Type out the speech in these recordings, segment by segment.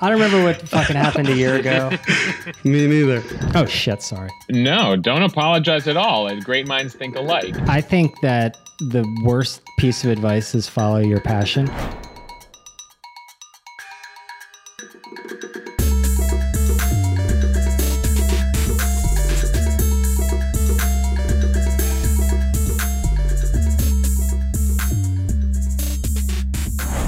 I don't remember what fucking happened a year ago. Me neither. Oh shit, sorry. No, don't apologize at all. Great minds think alike. I think that the worst piece of advice is follow your passion.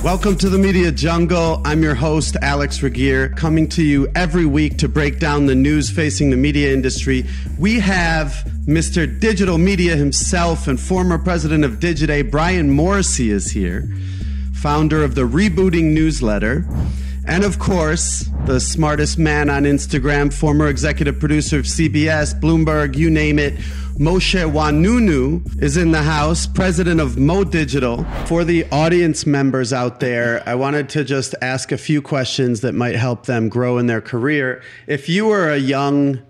Welcome to the Media Jungle. I'm your host, Alex Regier, coming to you every week to break down the news facing the media industry. We have Mr. Digital Media himself and former president of Digiday, Brian Morrissey, is here, founder of the Rebooting newsletter. And of course, the smartest man on Instagram, former executive producer of CBS, Bloomberg, you name it, Mosheh Oinounou is in the house, president of Mo Digital. For the audience members out there, I wanted to just ask a few questions that might help them grow in their career. If you were a young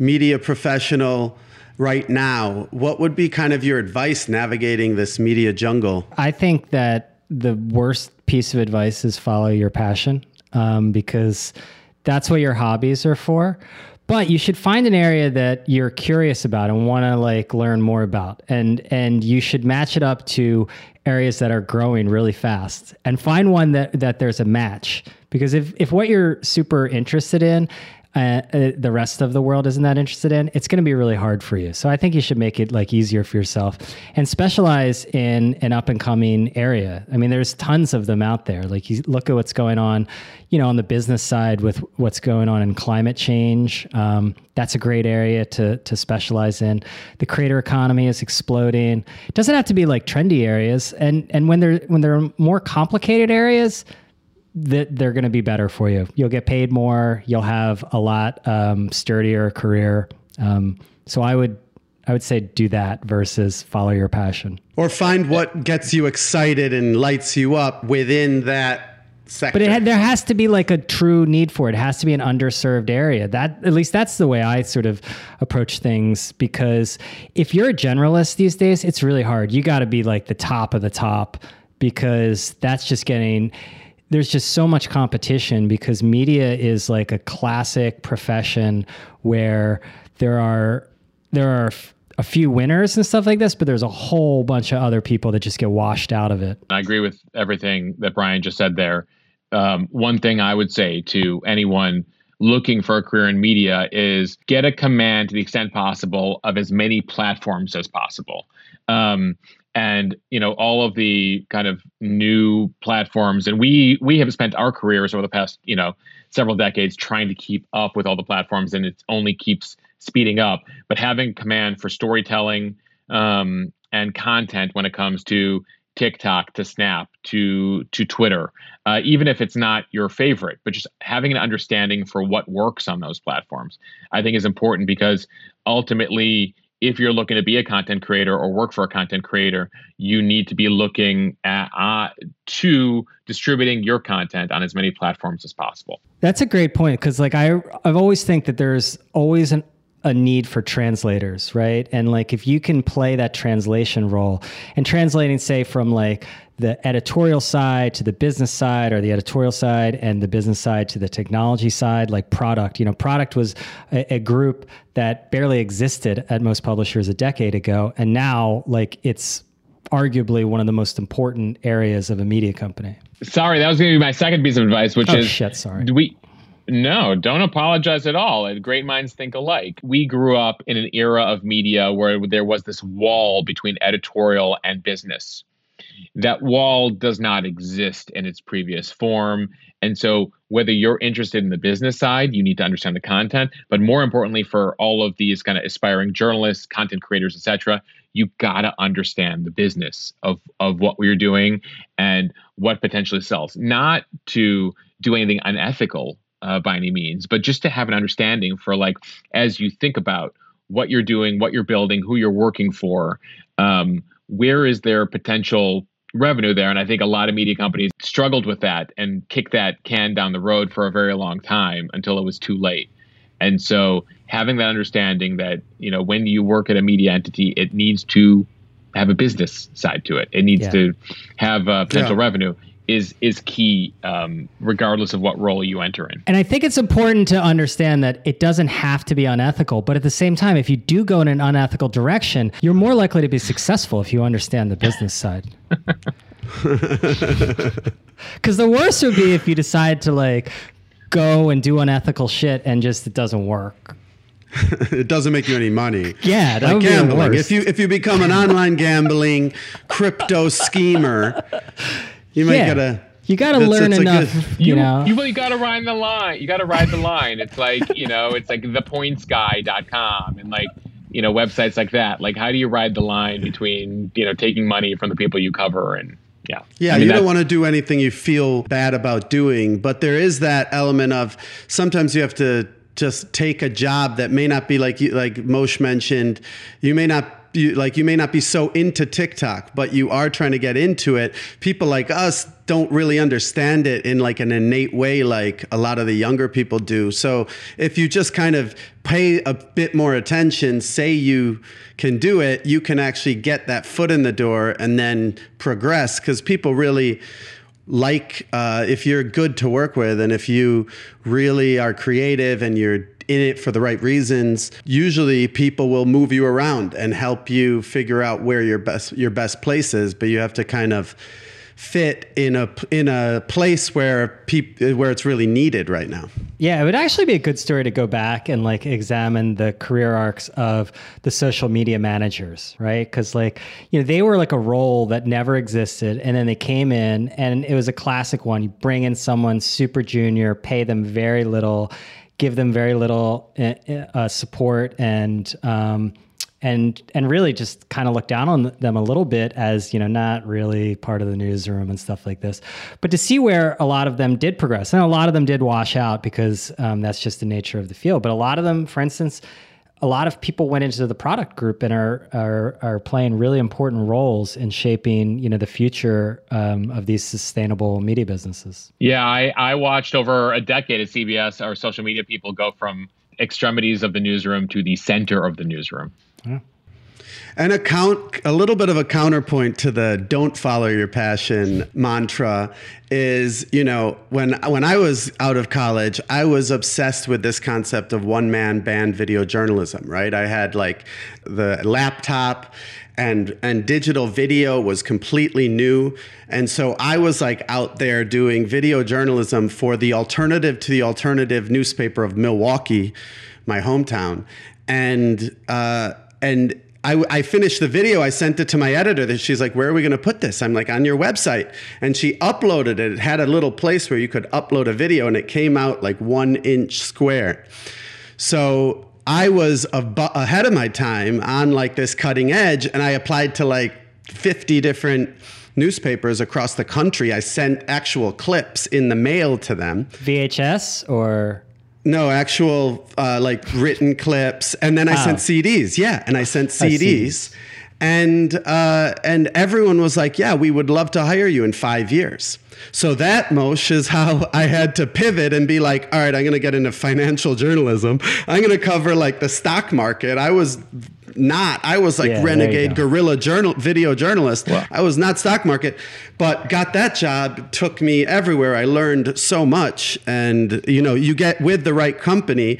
media professional right now, what would be kind of your advice navigating this media jungle? I think that the worst piece of advice is follow your passion um, because that's what your hobbies are for. But you should find an area that you're curious about and want to like learn more about. And and you should match it up to areas that are growing really fast. And find one that that there's a match. Because if if what you're super interested in uh, uh, the rest of the world isn't that interested in, it's going to be really hard for you. So I think you should make it like easier for yourself and specialize in an up and coming area. I mean, there's tons of them out there. Like you look at what's going on, you know, on the business side with what's going on in climate change. Um, that's a great area to to specialize in. The creator economy is exploding. It doesn't have to be like trendy areas. And and when there when there are more complicated areas, that they're going to be better for you. You'll get paid more. You'll have a lot um, sturdier career. Um, so I would I would say do that versus follow your passion. Or find what gets you excited and lights you up within that sector. But it, there has to be like a true need for it. It has to be an underserved area. That at least that's the way I sort of approach things. Because if you're a generalist these days, it's really hard. You got to be like the top of the top because that's just getting there's just so much competition because media is like a classic profession where there are there are a few winners and stuff like this, but there's a whole bunch of other people that just get washed out of it. I agree with everything that Brian just said there. Um, one thing I would say to anyone looking for a career in media is get a command to the extent possible of as many platforms as possible. Um, and you know all of the kind of new platforms. And we we have spent our careers over the past you know several decades trying to keep up with all the platforms and it only keeps speeding up. But having command for storytelling um, and content when it comes to tiktok to snap to to twitter uh, even if it's not your favorite but just having an understanding for what works on those platforms i think is important because ultimately if you're looking to be a content creator or work for a content creator, you need to be looking at uh, to distributing your content on as many platforms as possible. That's a great point because, like, I I've always think that there's always an a need for translators, right? And like if you can play that translation role and translating, say, from like the editorial side to the business side or the editorial side and the business side to the technology side like product you know product was a, a, group that barely existed at most publishers a decade ago and now like it's arguably one of the most important areas of a media company sorry that was going to be my second piece of advice which oh, is shit sorry do we no, don't apologize at all. Uh, great minds think alike. We grew up in an era of media where there was this wall between editorial and business that wall does not exist in its previous form. And so, whether you're interested in the business side, you need to understand the content. But more importantly, for all of these kind of aspiring journalists, content creators, etc., you got to understand the business of of what we're doing and what potentially sells. Not to do anything unethical uh, by any means, but just to have an understanding for like as you think about what you're doing, what you're building, who you're working for. Um, where is there potential revenue there. And I think a lot of media companies struggled with that and kicked that can down the road for a very long time until it was too late. And so having that understanding that, you know, when you work at a media entity, it needs to have a business side to it. It needs yeah. to have uh, potential yeah. revenue is is key, um, regardless of what role you enter in. And I think it's important to understand that it doesn't have to be unethical, but at the same time, if you do go in an unethical direction, you're more likely to be successful if you understand the business side. Because the worst would be if you decide to like go and do unethical shit and just it doesn't work. it doesn't make you any money. Yeah, that like would be the gambling. worst. If you if you become an online gambling crypto schemer, you might Yeah. gotta You got to learn enough, good- you, know. you really got to ride the line. You got to ride the line. It's like you know, it's like thepointsguy.com and like you know websites like that. Like, how do you ride the line between you know taking money from the people you cover and yeah, Yeah, I mean, you don't want to do anything you feel bad about doing, but there is that element of sometimes you have to just take a job that may not be like you, like Mosheh mentioned. You may not like you may not be so into TikTok, but you are trying to get into it. People like us don't really understand it in like an innate way like a lot of the younger people do. So if you just kind of pay a bit more attention, say you can do it, you can actually get that foot in the door and then progress because people really like uh, if you're good to work with and if you really are creative and you're in it for the right reasons usually people will move you around and help you figure out where your best your best place is but you have to kind of fit in a in a place where peop, where it's really needed right now Yeah, it would actually be a good story to go back and like examine the career arcs of the social media managers, right? Because like you know they were like a role that never existed, and then they came in, and it was a classic one. You bring in someone super junior, pay them very little, give them very little uh, uh, support, and um, and and really just kind of look down on them a little bit as you know not really part of the newsroom and stuff like this but to see where a lot of them did progress. And a lot of them did wash out because um, that's just the nature of the field. But a lot of them for instance a lot of people went into the product group and are are, are playing really important roles in shaping you know the future um, of these sustainable media businesses. Yeah, I, I watched over a decade at CBS our social media people go from extremities of the newsroom to the center of the newsroom. And a count, a little bit of a counterpoint to the "don't follow your passion" mantra is, you know, when when I was out of college, I was obsessed with this concept of one man band video journalism. Right? I had like the laptop. And, and digital video was completely new. And so I was like out there doing video journalism for the alternative to the alternative newspaper of Milwaukee, my hometown. And, uh, and I, I finished the video. I sent it to my editor. That she's like, "Where are we going to put this?" I'm like, "On your website." And she uploaded it. It had a little place where you could upload a video, and it came out like one inch square. So I was abo- ahead of my time on like this cutting edge, and I applied to like 50 different newspapers across the country. I sent actual clips in the mail to them. vhs or No, actual uh, like written clips, and then I Oh. sent CDs. Yeah, and I sent CDs, and uh, and everyone was like, "Yeah, we would love to hire you in five years." So that Mosheh is how I had to pivot and be like, "All right, I'm going to get into financial journalism. I'm going to cover like the stock market." I was not. I was like Yeah, renegade guerrilla journal video journalist. I was not stock market, but got that job. Took me everywhere. I learned so much, and you know, you get with the right company,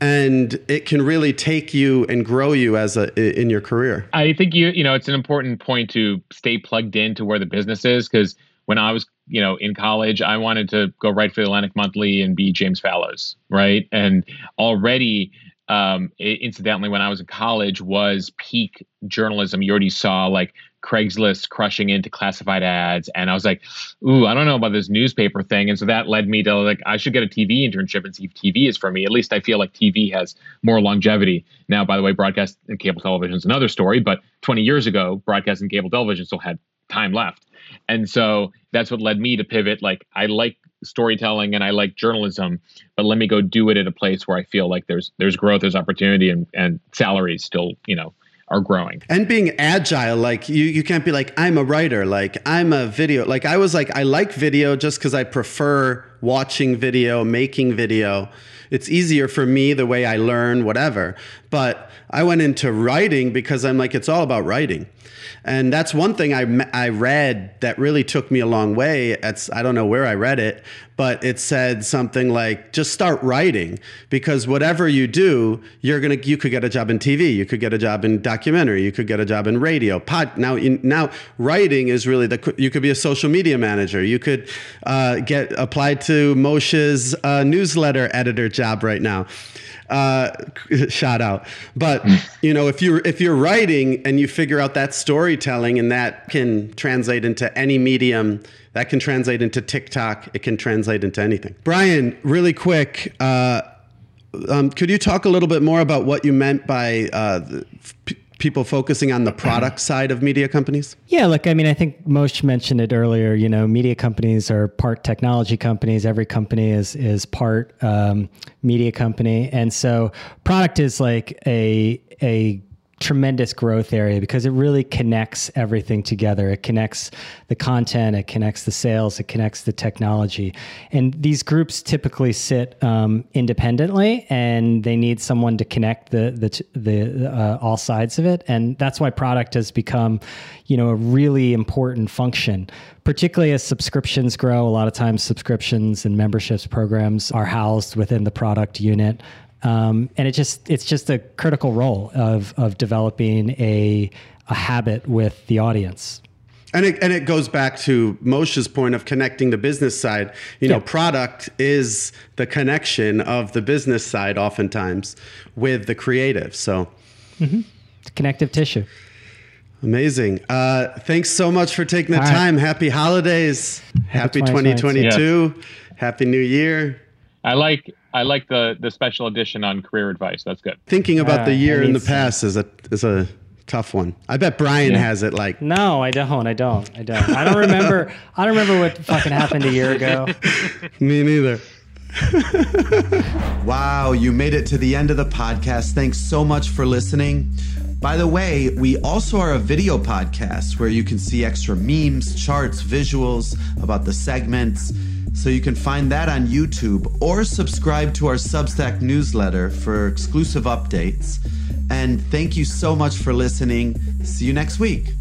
and it can really take you and grow you as a in your career. I think you you know it's an important point to stay plugged into where the business is because when I was you know in college, I wanted to go write for the Atlantic Monthly and be James Fallows, right? And already, um, incidentally, when I was in college, was peak journalism. You already saw like Craigslist crushing into classified ads, and I was like, "Ooh, I don't know about this newspaper thing." And so that led me to like, I should get a TV internship and see if TV is for me. At least I feel like TV has more longevity. Now, by the way, broadcast and cable television is another story, but 20 years ago, broadcast and cable television still had time left. And so that's what led me to pivot. Like, I like storytelling and I like journalism, but let me go do it at a place where I feel like there's there's growth, there's opportunity, and and salaries still, you know, are growing. and being agile like you you can't be like i'm a writer like i'm a video like i was like i like video just because i prefer watching video, making video. It's easier for me the way I learn, whatever. But I went into writing because I'm like, it's all about writing. And that's one thing I, I read that really took me a long way. It's, I don't know where I read it, but it said something like, just start writing because whatever you do, you're going to, you could get a job in TV, you could get a job in documentary, you could get a job in radio, pod. Now, now writing is really the, you could be a social media manager. You could uh, get applied to Mosheh's uh, newsletter editor job right now uh, shout out. But you know, if you're if you're writing and you figure out that storytelling and that can translate into any medium, that can translate into TikTok, it can translate into anything. Brian, really quick. Uh, um, could you talk a little bit more about what you meant by uh, people focusing on the product side of media companies? Yeah, look, I mean, I think Mosheh mentioned it earlier. You know, media companies are part technology companies. Every company is is part um, media company, and so product is like a a tremendous growth area because it really connects everything together. It connects the content, it connects the sales, it connects the technology. And these groups typically sit um, independently, and they need someone to connect the the the uh, all sides of it. And that's why product has become, you know, a really important function. Particularly as subscriptions grow, a lot of times subscriptions and memberships programs are housed within the product unit. Um, and it just it's just a critical role of of developing a a habit with the audience. And it, and it goes back to Mosheh's point of connecting the business side. You know, product is the connection of the business side oftentimes with the creative. So, mm-hmm. connective tissue. Amazing. Uh, thanks so much for taking the All time. Right. Happy holidays. Happy, Happy 2022. Yeah. Happy New Year. I like I like the the special edition on career advice. That's good. Thinking about uh, the year in the past is a is a tough one. I bet Brian yeah. has it like. No, I don't. I don't. I don't. I don't remember. I don't remember what fucking happened a year ago. Me neither. wow, you made it to the end of the podcast. Thanks so much for listening. By the way, we also are a video podcast where you can see extra memes, charts, visuals about the segments so you can find that on YouTube or subscribe to our Substack newsletter for exclusive updates. And thank you so much for listening. See you next week.